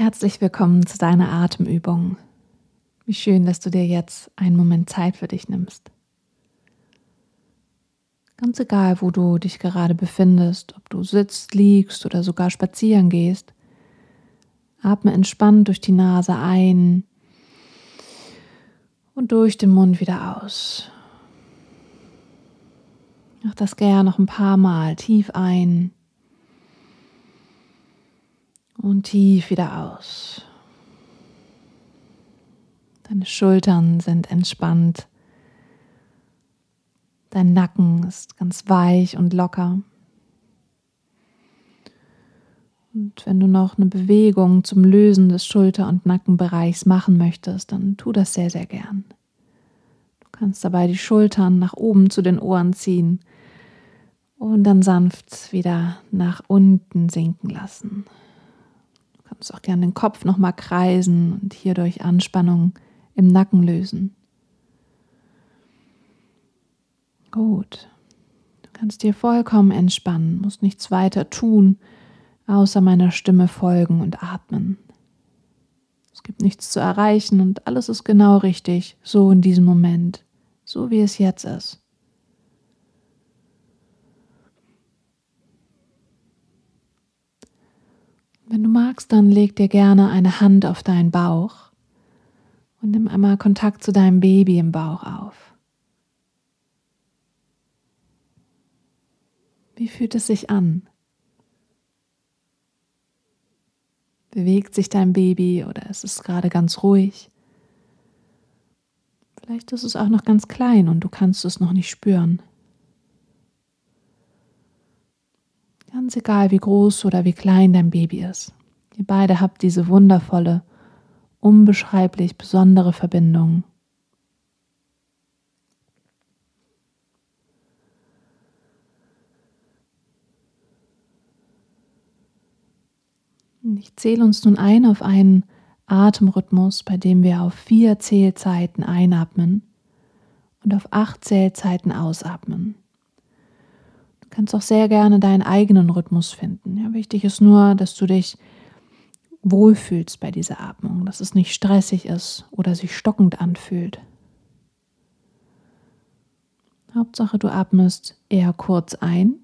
Herzlich willkommen zu deiner Atemübung. Wie schön, dass du dir jetzt einen Moment Zeit für dich nimmst. Ganz egal, wo du dich gerade befindest, ob du sitzt, liegst oder sogar spazieren gehst, atme entspannt durch die Nase ein und durch den Mund wieder aus. Mach das gerne noch ein paar Mal tief ein und tief wieder aus. Deine Schultern sind entspannt. Dein Nacken ist ganz weich und locker. Und wenn du noch eine Bewegung zum Lösen des Schulter- und Nackenbereichs machen möchtest, dann tu das sehr, sehr gern. Du kannst dabei die Schultern nach oben zu den Ohren ziehen und dann sanft wieder nach unten sinken lassen kannst auch gerne den Kopf nochmal kreisen und hierdurch Anspannung im Nacken lösen. Gut. Du kannst dir vollkommen entspannen, musst nichts weiter tun, außer meiner Stimme folgen und atmen. Es gibt nichts zu erreichen und alles ist genau richtig, so in diesem Moment, so wie es jetzt ist. Wenn du magst, dann leg dir gerne eine Hand auf deinen Bauch und nimm einmal Kontakt zu deinem Baby im Bauch auf. Wie fühlt es sich an? Bewegt sich dein Baby oder ist es gerade ganz ruhig? Vielleicht ist es auch noch ganz klein und du kannst es noch nicht spüren. Ganz egal, wie groß oder wie klein dein Baby ist. Ihr beide habt diese wundervolle, unbeschreiblich besondere Verbindung. Ich zähle uns nun ein auf einen Atemrhythmus, bei dem wir auf vier Zählzeiten einatmen und auf acht Zählzeiten ausatmen kannst auch sehr gerne deinen eigenen Rhythmus finden. Ja, wichtig ist nur, dass du dich wohlfühlst bei dieser Atmung, dass es nicht stressig ist oder sich stockend anfühlt. Hauptsache, du atmest eher kurz ein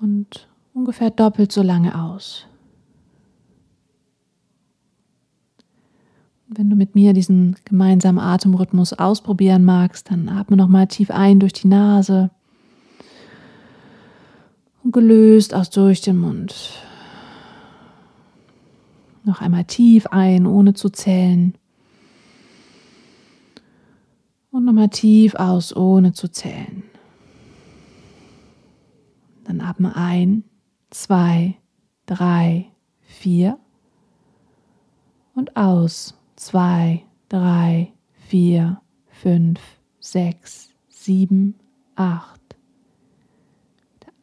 und ungefähr doppelt so lange aus. Wenn du mit mir diesen gemeinsamen Atemrhythmus ausprobieren magst, dann atme nochmal tief ein durch die Nase und gelöst aus durch den Mund. Noch einmal tief ein, ohne zu zählen. Und nochmal tief aus, ohne zu zählen. Dann atme ein, zwei, drei, vier. Und aus, zwei, drei, vier, fünf, sechs, sieben, acht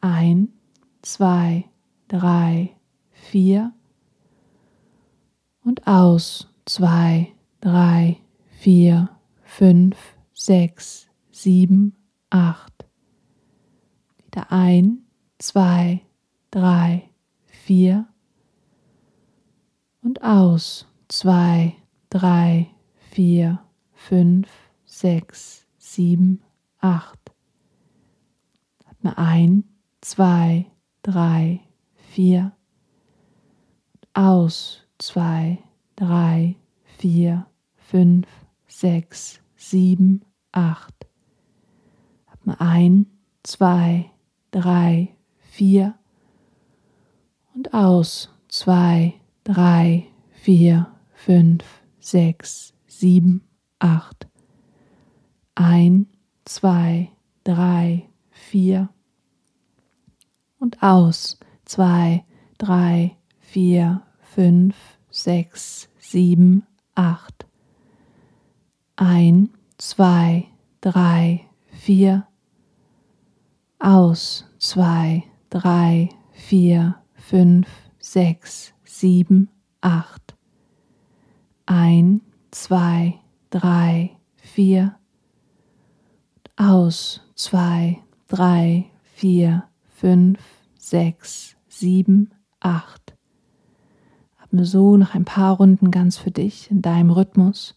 ein, zwei, drei, vier und aus zwei, drei, vier, fünf, sechs, sieben, acht. Wieder ein, zwei, drei, vier und aus zwei, drei, vier, fünf, sechs, sieben, acht. Atme ein, zwei, drei, vier. Aus, zwei, drei, vier, fünf, sechs, sieben, acht. Atme ein, zwei, drei, vier. Und aus, zwei, drei, vier, fünf, sechs, sieben, acht. Ein, zwei, drei, vier und aus. Zwei, drei, vier, fünf, sechs, sieben, acht. Ein, zwei, drei, vier. Aus. Zwei, drei, vier, fünf, sechs, sieben, acht. Ein, zwei, drei, vier. Aus. Zwei, drei, vier, fünf, sechs, sieben, acht. Atme so noch ein paar Runden ganz für dich in deinem Rhythmus.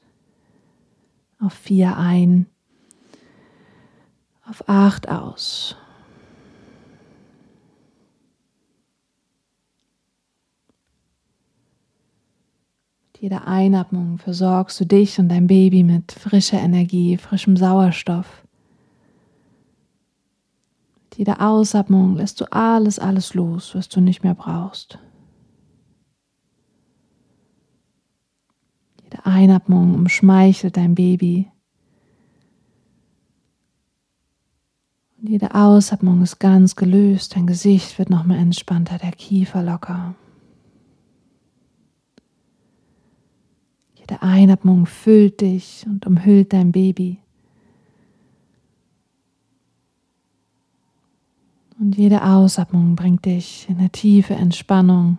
Auf vier ein, auf acht aus. Mit jeder Einatmung versorgst du dich und dein Baby mit frischer Energie, frischem Sauerstoff. Jeder Ausatmung lässt du alles, alles los, was du nicht mehr brauchst. Jede Einatmung umschmeichelt dein Baby. Und jede Ausatmung ist ganz gelöst. Dein Gesicht wird nochmal entspannter, der Kiefer locker. Jede Einatmung füllt dich und umhüllt dein Baby. Und jede Ausatmung bringt dich in eine tiefe Entspannung,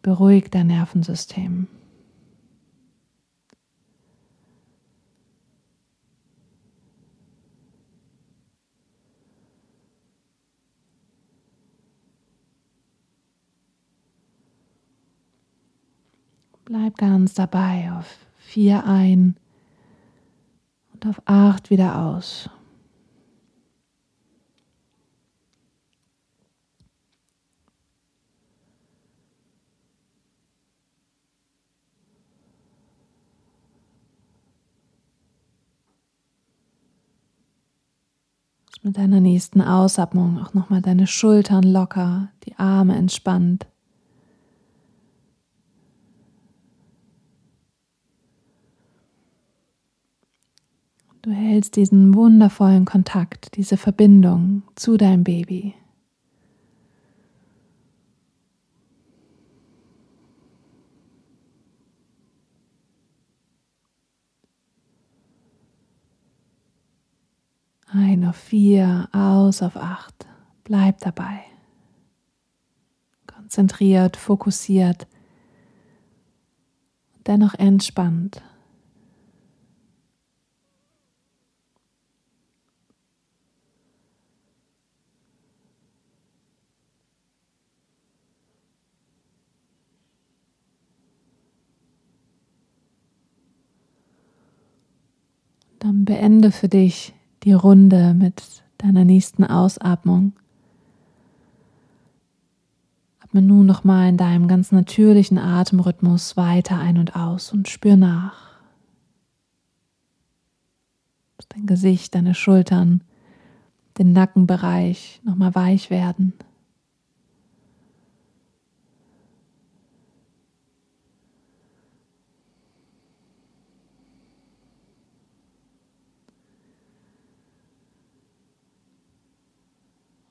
beruhigt dein Nervensystem. Bleib ganz dabei auf vier ein und auf acht wieder aus. Mit deiner nächsten Ausatmung auch nochmal deine Schultern locker, die Arme entspannt. Du hältst diesen wundervollen Kontakt, diese Verbindung zu deinem Baby. Ein auf vier, aus auf acht. Bleib dabei. Konzentriert, fokussiert, dennoch entspannt. Dann beende für dich die Runde mit deiner nächsten Ausatmung. Atme nun nochmal in deinem ganz natürlichen Atemrhythmus weiter ein und aus und spür nach. Dein Gesicht, deine Schultern, den Nackenbereich nochmal weich werden.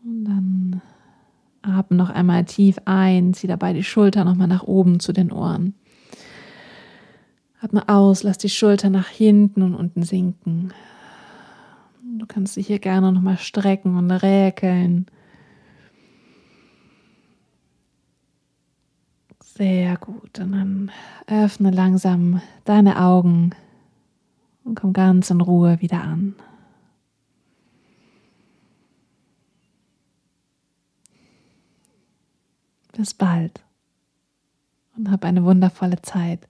Und dann atme noch einmal tief ein, zieh dabei die Schulter nochmal nach oben zu den Ohren. Atme aus, lass die Schulter nach hinten und unten sinken. Du kannst dich hier gerne nochmal strecken und räkeln. Sehr gut. Und dann öffne langsam deine Augen und komm ganz in Ruhe wieder an. Bis bald und hab eine wundervolle Zeit.